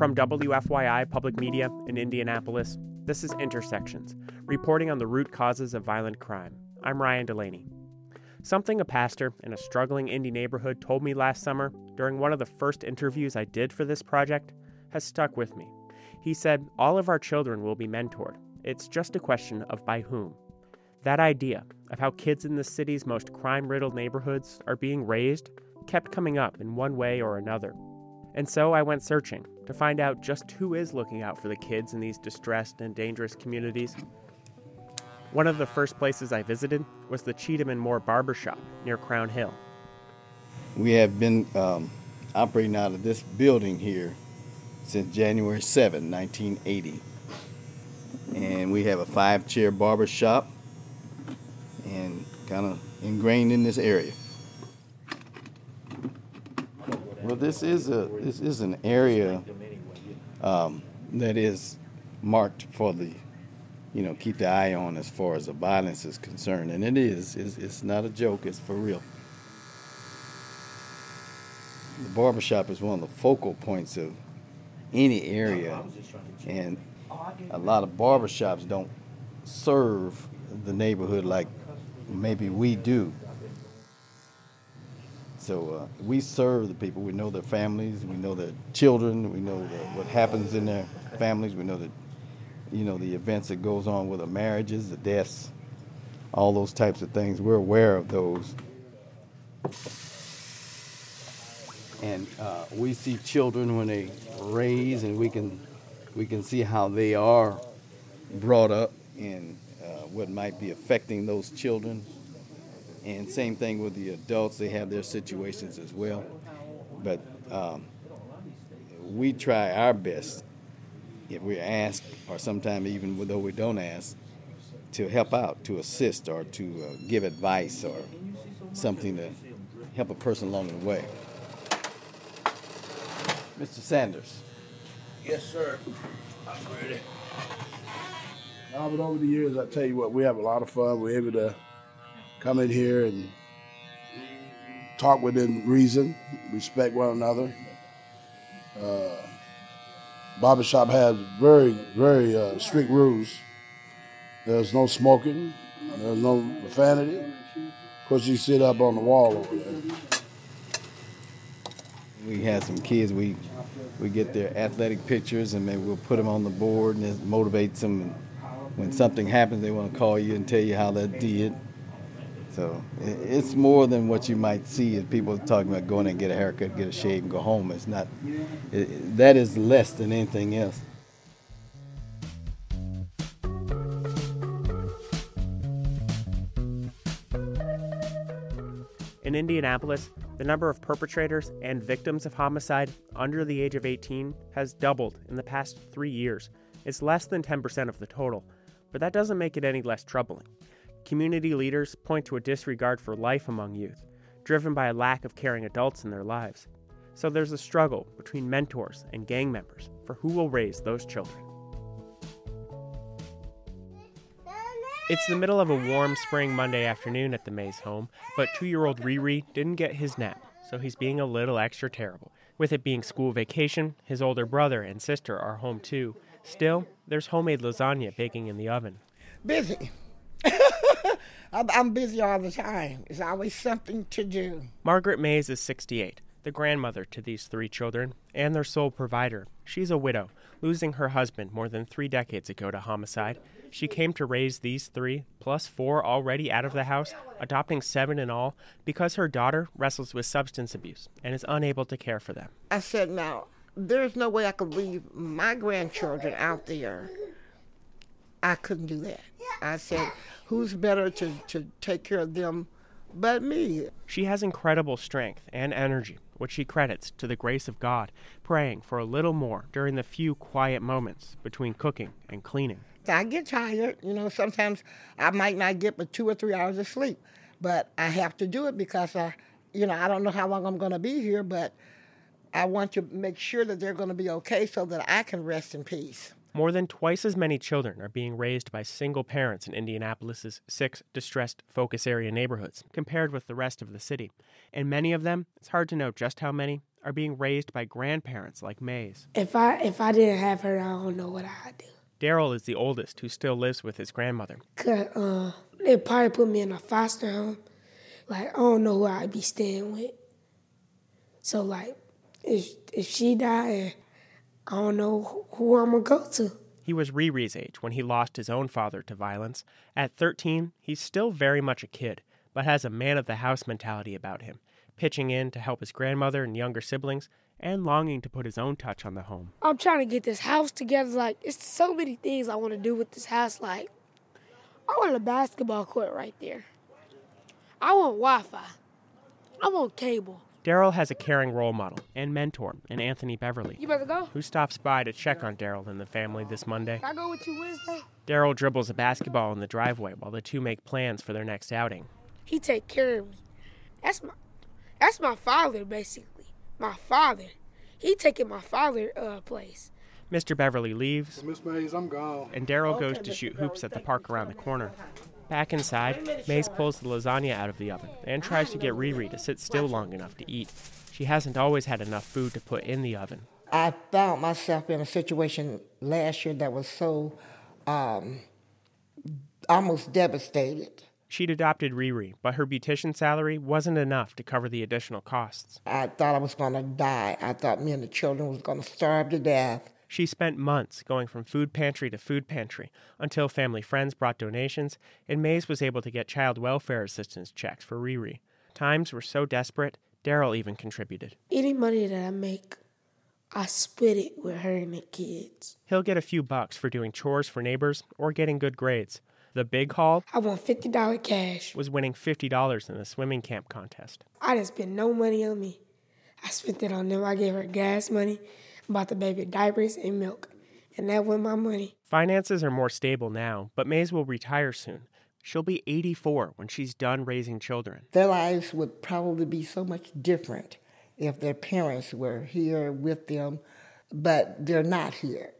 From WFYI Public Media in Indianapolis, this is Intersections, reporting on the root causes of violent crime. I'm Ryan Delaney. Something a pastor in a struggling Indy neighborhood told me last summer during one of the first interviews I did for this project has stuck with me. He said, All of our children will be mentored. It's just a question of by whom. That idea of how kids in the city's most crime riddled neighborhoods are being raised kept coming up in one way or another. And so I went searching to find out just who is looking out for the kids in these distressed and dangerous communities. One of the first places I visited was the Cheatham and Moore Barbershop near Crown Hill. We have been um, operating out of this building here since January 7, 1980. And we have a five chair barber shop and kind of ingrained in this area. Well, this is a this is an area um, that is marked for the, you know, keep the eye on as far as the violence is concerned, and it is. It's, it's not a joke. It's for real. The barbershop is one of the focal points of any area, and a lot of barbershops don't serve the neighborhood like maybe we do. So uh, we serve the people. We know their families. We know their children. We know the, what happens in their families. We know that, you know, the events that goes on with the marriages, the deaths, all those types of things. We're aware of those. And uh, we see children when they raise, and we can we can see how they are brought up and uh, what might be affecting those children and same thing with the adults, they have their situations as well. But um, we try our best, if we're asked, or sometimes even though we don't ask, to help out, to assist, or to uh, give advice or something to help a person along the way. Mr. Sanders. Yes, sir. I'm ready. Now, but over the years, I tell you what, we have a lot of fun. We're able to come in here and talk within reason, respect one another. Uh, barbershop has very, very uh, strict rules. There's no smoking. There's no profanity. Of course, you sit up on the wall over there. We had some kids. We we get their athletic pictures and maybe we'll put them on the board and it motivates them. When something happens, they want to call you and tell you how that did. So it's more than what you might see as people talking about going and get a haircut, get a shave, and go home. It's not. It, that is less than anything else. In Indianapolis, the number of perpetrators and victims of homicide under the age of 18 has doubled in the past three years. It's less than 10% of the total, but that doesn't make it any less troubling. Community leaders point to a disregard for life among youth, driven by a lack of caring adults in their lives. So there's a struggle between mentors and gang members for who will raise those children. It's the middle of a warm spring Monday afternoon at the Mays home, but two year old Riri didn't get his nap, so he's being a little extra terrible. With it being school vacation, his older brother and sister are home too. Still, there's homemade lasagna baking in the oven. Busy. I'm busy all the time. There's always something to do. Margaret Mays is 68, the grandmother to these three children, and their sole provider. She's a widow, losing her husband more than three decades ago to homicide. She came to raise these three, plus four already out of the house, adopting seven in all, because her daughter wrestles with substance abuse and is unable to care for them. I said, now, there's no way I could leave my grandchildren out there. I couldn't do that. I said, who's better to, to take care of them but me? She has incredible strength and energy, which she credits to the grace of God, praying for a little more during the few quiet moments between cooking and cleaning. I get tired. You know, sometimes I might not get but two or three hours of sleep, but I have to do it because I, you know, I don't know how long I'm going to be here, but I want to make sure that they're going to be okay so that I can rest in peace. More than twice as many children are being raised by single parents in Indianapolis's six distressed focus area neighborhoods compared with the rest of the city. And many of them, it's hard to know just how many, are being raised by grandparents like Mays. If I if I didn't have her, I don't know what I'd do. Daryl is the oldest who still lives with his grandmother. Cause uh, they probably put me in a foster home. Like I don't know who I'd be staying with. So like, if if she died, I don't know who I'm gonna go to. He was Riri's age when he lost his own father to violence. At 13, he's still very much a kid, but has a man of the house mentality about him, pitching in to help his grandmother and younger siblings, and longing to put his own touch on the home. I'm trying to get this house together. Like, it's so many things I want to do with this house. Like, I want a basketball court right there. I want Wi Fi. I want cable. Daryl has a caring role model and mentor in Anthony Beverly, You better go. who stops by to check on Daryl and the family this Monday. Can I go with you Wednesday? Daryl dribbles a basketball in the driveway while the two make plans for their next outing. He take care of me. That's my that's my father basically. My father. He taking my father uh place. Mr. Beverly leaves, Miss Mays, I'm gone. and Daryl goes to shoot hoops at the park around the corner. Back inside, Mays pulls the lasagna out of the oven and tries to get Riri to sit still long enough to eat. She hasn't always had enough food to put in the oven. I found myself in a situation last year that was so um, almost devastated. She'd adopted Riri, but her beautician salary wasn't enough to cover the additional costs. I thought I was going to die. I thought me and the children was going to starve to death. She spent months going from food pantry to food pantry until family friends brought donations and Mays was able to get child welfare assistance checks for Riri. Times were so desperate, Daryl even contributed. Any money that I make, I split it with her and the kids. He'll get a few bucks for doing chores for neighbors or getting good grades. The big haul I want fifty dollar cash. was winning $50 in the swimming camp contest. I didn't spend no money on me. I spent it on them. I gave her gas money, bought the baby diapers and milk, and that was my money. Finances are more stable now, but Mays will retire soon. She'll be 84 when she's done raising children. Their lives would probably be so much different if their parents were here with them, but they're not here.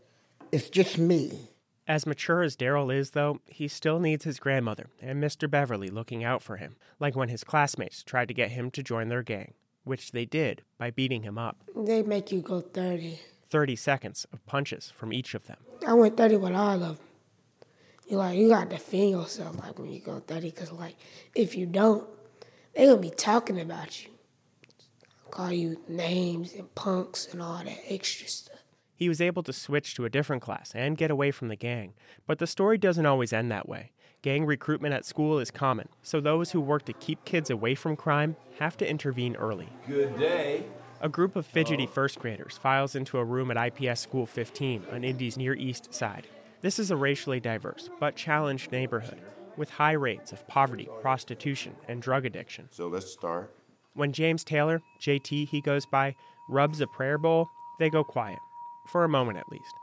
It's just me. As mature as Daryl is, though, he still needs his grandmother and Mr. Beverly looking out for him, like when his classmates tried to get him to join their gang, which they did by beating him up. They make you go 30. 30 seconds of punches from each of them. I went 30 with all of them. You like you gotta defend yourself like when you go 30, cause like if you don't, they gonna be talking about you, call you names and punks and all that extra stuff. He was able to switch to a different class and get away from the gang, but the story doesn't always end that way. Gang recruitment at school is common, so those who work to keep kids away from crime have to intervene early. Good day. A group of fidgety first graders files into a room at IPS School 15 on Indy's Near East Side. This is a racially diverse but challenged neighborhood with high rates of poverty, prostitution, and drug addiction. So let's start. When James Taylor, JT he goes by, rubs a prayer bowl, they go quiet. For a moment at least.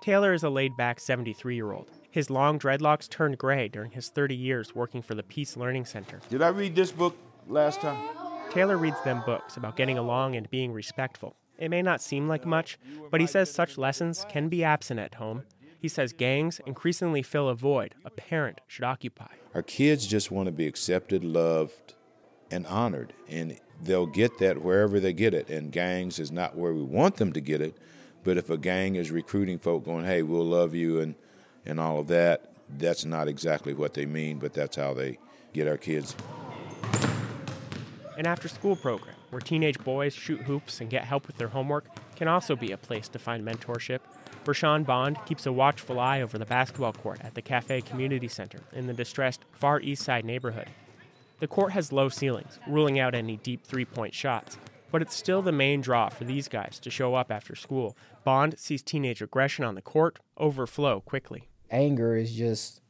Taylor is a laid back 73 year old. His long dreadlocks turned gray during his 30 years working for the Peace Learning Center. Did I read this book last time? Taylor reads them books about getting along and being respectful. It may not seem like much, but he says such lessons can be absent at home. He says gangs increasingly fill a void a parent should occupy. Our kids just want to be accepted, loved, and honored. And they'll get that wherever they get it. And gangs is not where we want them to get it. But if a gang is recruiting folk going, hey, we'll love you and, and all of that, that's not exactly what they mean, but that's how they get our kids. An after school program where teenage boys shoot hoops and get help with their homework can also be a place to find mentorship. Rashawn Bond keeps a watchful eye over the basketball court at the Cafe Community Center in the distressed Far East Side neighborhood. The court has low ceilings, ruling out any deep three point shots, but it's still the main draw for these guys to show up after school. Bond sees teenage aggression on the court overflow quickly. anger is just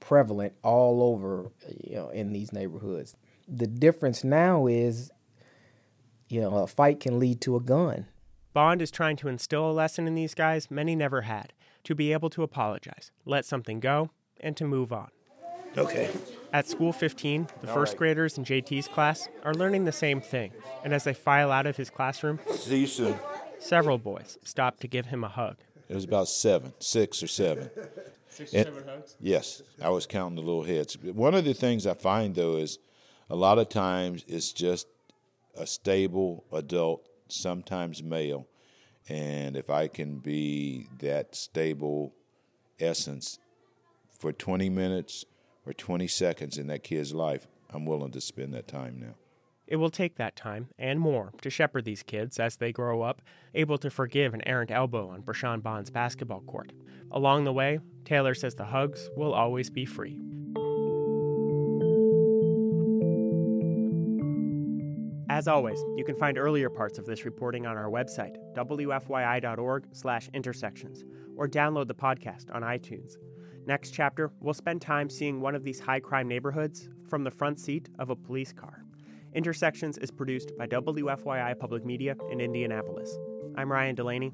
prevalent all over you know in these neighborhoods the difference now is you know a fight can lead to a gun Bond is trying to instill a lesson in these guys many never had to be able to apologize, let something go, and to move on. Okay. At School 15, the first graders in JT's class are learning the same thing, and as they file out of his classroom, See you soon. several boys stop to give him a hug. It was about seven, six or seven. Six or seven hugs? Yes, I was counting the little heads. One of the things I find though is a lot of times it's just a stable adult sometimes male. And if I can be that stable essence for 20 minutes or 20 seconds in that kid's life, I'm willing to spend that time now. It will take that time and more to shepherd these kids as they grow up, able to forgive an errant elbow on Brashawn Bond's basketball court. Along the way, Taylor says the hugs will always be free. As always, you can find earlier parts of this reporting on our website, wfyi.org/intersections, or download the podcast on iTunes. Next chapter, we'll spend time seeing one of these high crime neighborhoods from the front seat of a police car. Intersections is produced by WFYI Public Media in Indianapolis. I'm Ryan Delaney.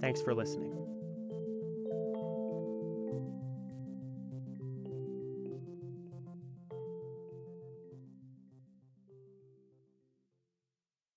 Thanks for listening.